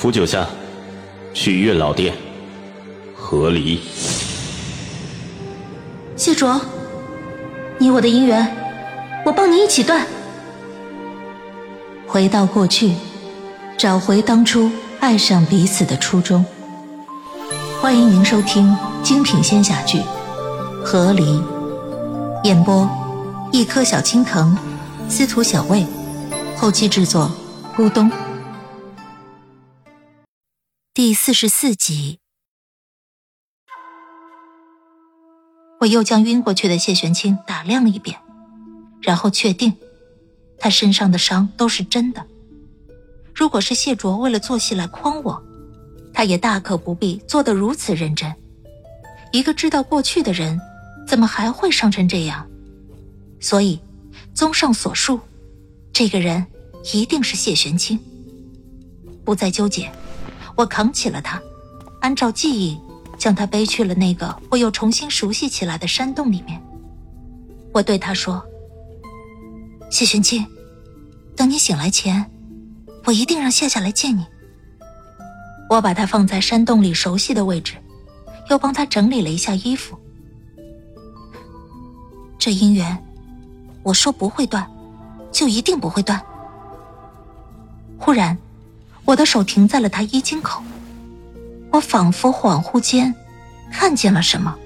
扶九下，去月老殿。和离。谢卓，你我的姻缘，我帮你一起断。回到过去，找回当初爱上彼此的初衷。欢迎您收听精品仙侠剧《和离》，演播：一颗小青藤，司徒小魏，后期制作：咕咚。第四十四集，我又将晕过去的谢玄清打量了一遍，然后确定他身上的伤都是真的。如果是谢卓为了做戏来诓我，他也大可不必做得如此认真。一个知道过去的人，怎么还会伤成这样？所以，综上所述，这个人一定是谢玄清。不再纠结。我扛起了他，按照记忆将他背去了那个我又重新熟悉起来的山洞里面。我对他说：“谢玄清，等你醒来前，我一定让夏夏来见你。”我把他放在山洞里熟悉的位置，又帮他整理了一下衣服。这姻缘，我说不会断，就一定不会断。忽然。我的手停在了他衣襟口，我仿佛恍惚间看见了什么。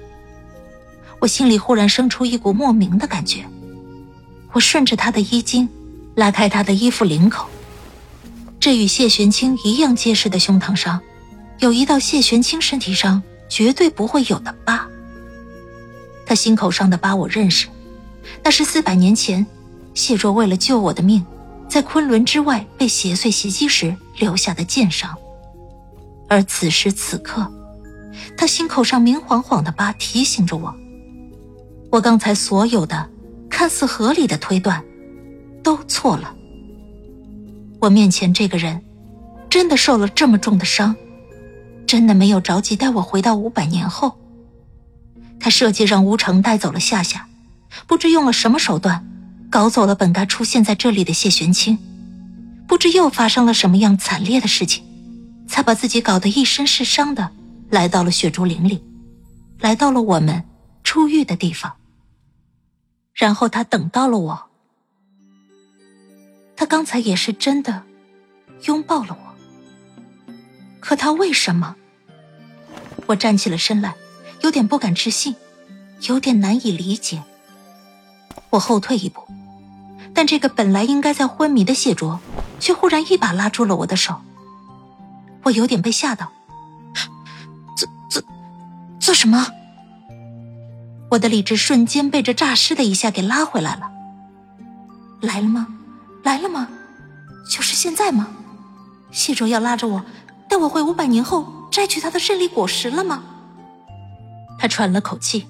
我心里忽然生出一股莫名的感觉。我顺着他的衣襟，拉开他的衣服领口，这与谢玄清一样结实的胸膛上，有一道谢玄清身体上绝对不会有的疤。他心口上的疤我认识，那是四百年前谢若为了救我的命。在昆仑之外被邪祟袭击时留下的剑伤，而此时此刻，他心口上明晃晃的疤提醒着我，我刚才所有的看似合理的推断，都错了。我面前这个人，真的受了这么重的伤，真的没有着急带我回到五百年后。他设计让吴成带走了夏夏，不知用了什么手段。搞走了本该出现在这里的谢玄清，不知又发生了什么样惨烈的事情，才把自己搞得一身是伤的，来到了雪竹林里，来到了我们出狱的地方。然后他等到了我，他刚才也是真的拥抱了我，可他为什么？我站起了身来，有点不敢置信，有点难以理解。我后退一步。但这个本来应该在昏迷的谢卓，却忽然一把拉住了我的手。我有点被吓到，做做做什么？我的理智瞬间被这诈尸的一下给拉回来了。来了吗？来了吗？就是现在吗？谢卓要拉着我，带我回五百年后摘取他的胜利果实了吗？他喘了口气，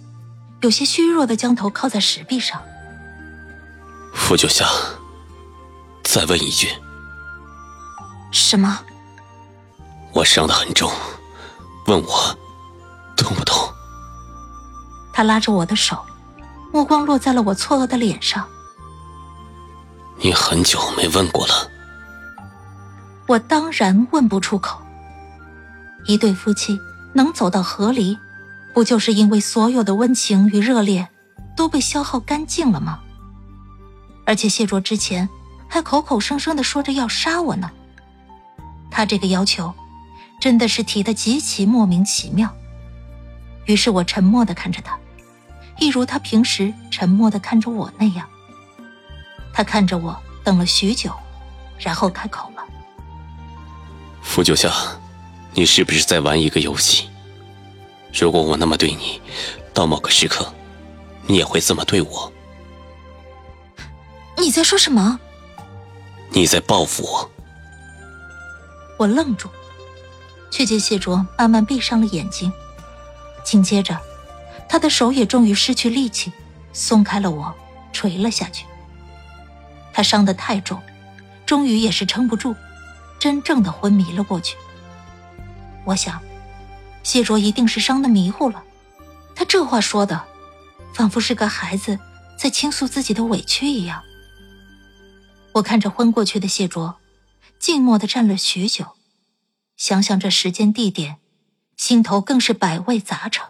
有些虚弱的将头靠在石壁上。傅九香，再问一句，什么？我伤得很重，问我痛不痛？他拉着我的手，目光落在了我错愕的脸上。你很久没问过了。我当然问不出口。一对夫妻能走到和离，不就是因为所有的温情与热烈都被消耗干净了吗？而且谢卓之前还口口声声的说着要杀我呢，他这个要求真的是提的极其莫名其妙。于是我沉默的看着他，一如他平时沉默的看着我那样。他看着我，等了许久，然后开口了：“傅九香，你是不是在玩一个游戏？如果我那么对你，到某个时刻，你也会这么对我？”你在说什么？你在报复我。我愣住，却见谢卓慢慢闭上了眼睛，紧接着，他的手也终于失去力气，松开了我，垂了下去。他伤得太重，终于也是撑不住，真正的昏迷了过去。我想，谢卓一定是伤得迷糊了。他这话说的，仿佛是个孩子在倾诉自己的委屈一样。我看着昏过去的谢卓，静默的站了许久，想想这时间地点，心头更是百味杂陈。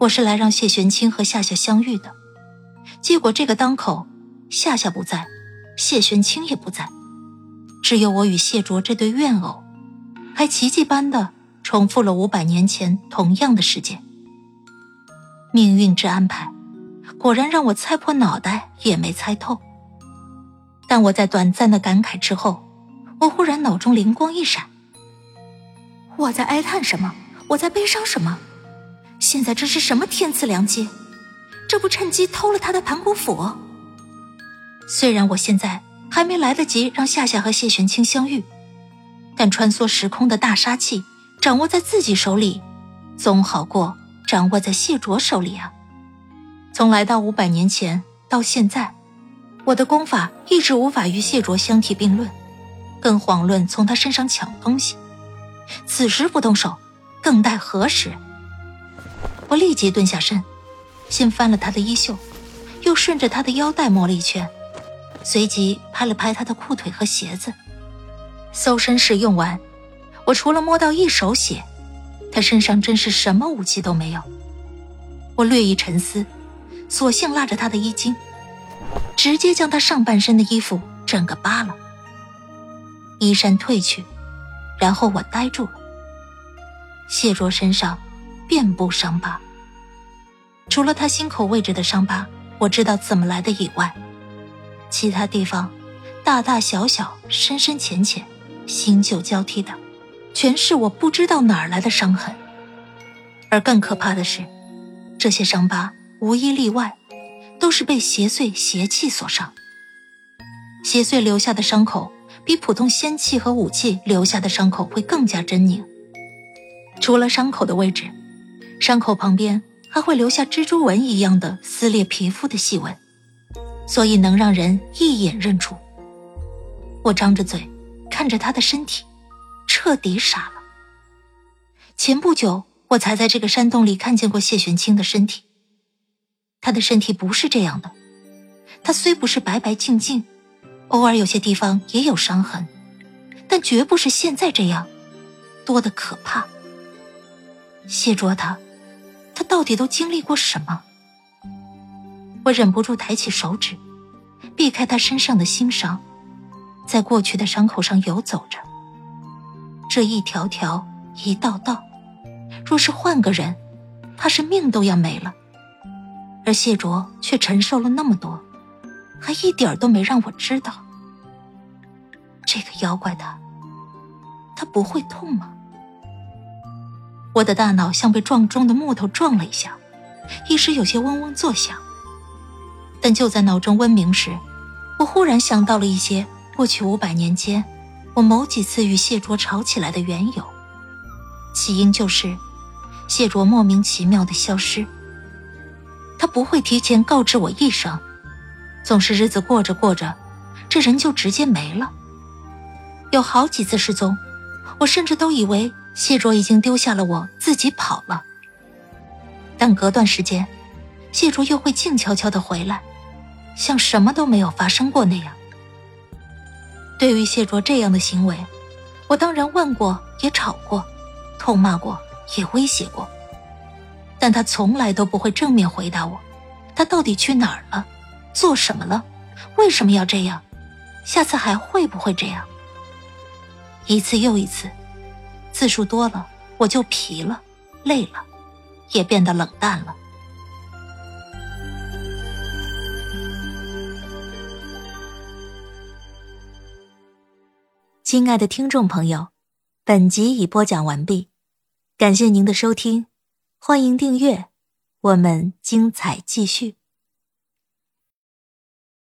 我是来让谢玄清和夏夏相遇的，结果这个当口，夏夏不在，谢玄清也不在，只有我与谢卓这对怨偶，还奇迹般的重复了五百年前同样的事件。命运之安排，果然让我猜破脑袋也没猜透。但我在短暂的感慨之后，我忽然脑中灵光一闪：我在哀叹什么？我在悲伤什么？现在这是什么天赐良机？这不趁机偷了他的盘古斧？虽然我现在还没来得及让夏夏和谢玄清相遇，但穿梭时空的大杀器掌握在自己手里，总好过掌握在谢卓手里啊！从来到五百年前到现在，我的功法一直无法与谢卓相提并论，更遑论从他身上抢东西。此时不动手，更待何时？我立即蹲下身，先翻了他的衣袖，又顺着他的腰带摸了一圈，随即拍了拍他的裤腿和鞋子。搜身时用完，我除了摸到一手血，他身上真是什么武器都没有。我略一沉思，索性拉着他的衣襟，直接将他上半身的衣服整个扒了。衣衫褪去，然后我呆住了。谢卓身上。遍布伤疤，除了他心口位置的伤疤，我知道怎么来的以外，其他地方大大小小、深深浅浅、新旧交替的，全是我不知道哪儿来的伤痕。而更可怕的是，这些伤疤无一例外，都是被邪祟邪气所伤。邪祟留下的伤口，比普通仙气和武器留下的伤口会更加狰狞。除了伤口的位置。伤口旁边还会留下蜘蛛纹一样的撕裂皮肤的细纹，所以能让人一眼认出。我张着嘴看着他的身体，彻底傻了。前不久我才在这个山洞里看见过谢玄清的身体，他的身体不是这样的。他虽不是白白净净，偶尔有些地方也有伤痕，但绝不是现在这样，多的可怕。谢卓他。他到底都经历过什么？我忍不住抬起手指，避开他身上的新伤，在过去的伤口上游走着。这一条条、一道道，若是换个人，怕是命都要没了。而谢卓却承受了那么多，还一点都没让我知道。这个妖怪的，他不会痛吗？我的大脑像被撞中的木头撞了一下，一时有些嗡嗡作响。但就在脑中嗡鸣时，我忽然想到了一些过去五百年间我某几次与谢卓吵起来的缘由，起因就是谢卓莫名其妙的消失。他不会提前告知我一声，总是日子过着过着，这人就直接没了。有好几次失踪，我甚至都以为。谢卓已经丢下了我，自己跑了。但隔段时间，谢卓又会静悄悄的回来，像什么都没有发生过那样。对于谢卓这样的行为，我当然问过，也吵过，痛骂过，也威胁过，但他从来都不会正面回答我，他到底去哪儿了，做什么了，为什么要这样，下次还会不会这样？一次又一次。次数多了，我就疲了，累了，也变得冷淡了。亲爱的听众朋友，本集已播讲完毕，感谢您的收听，欢迎订阅，我们精彩继续。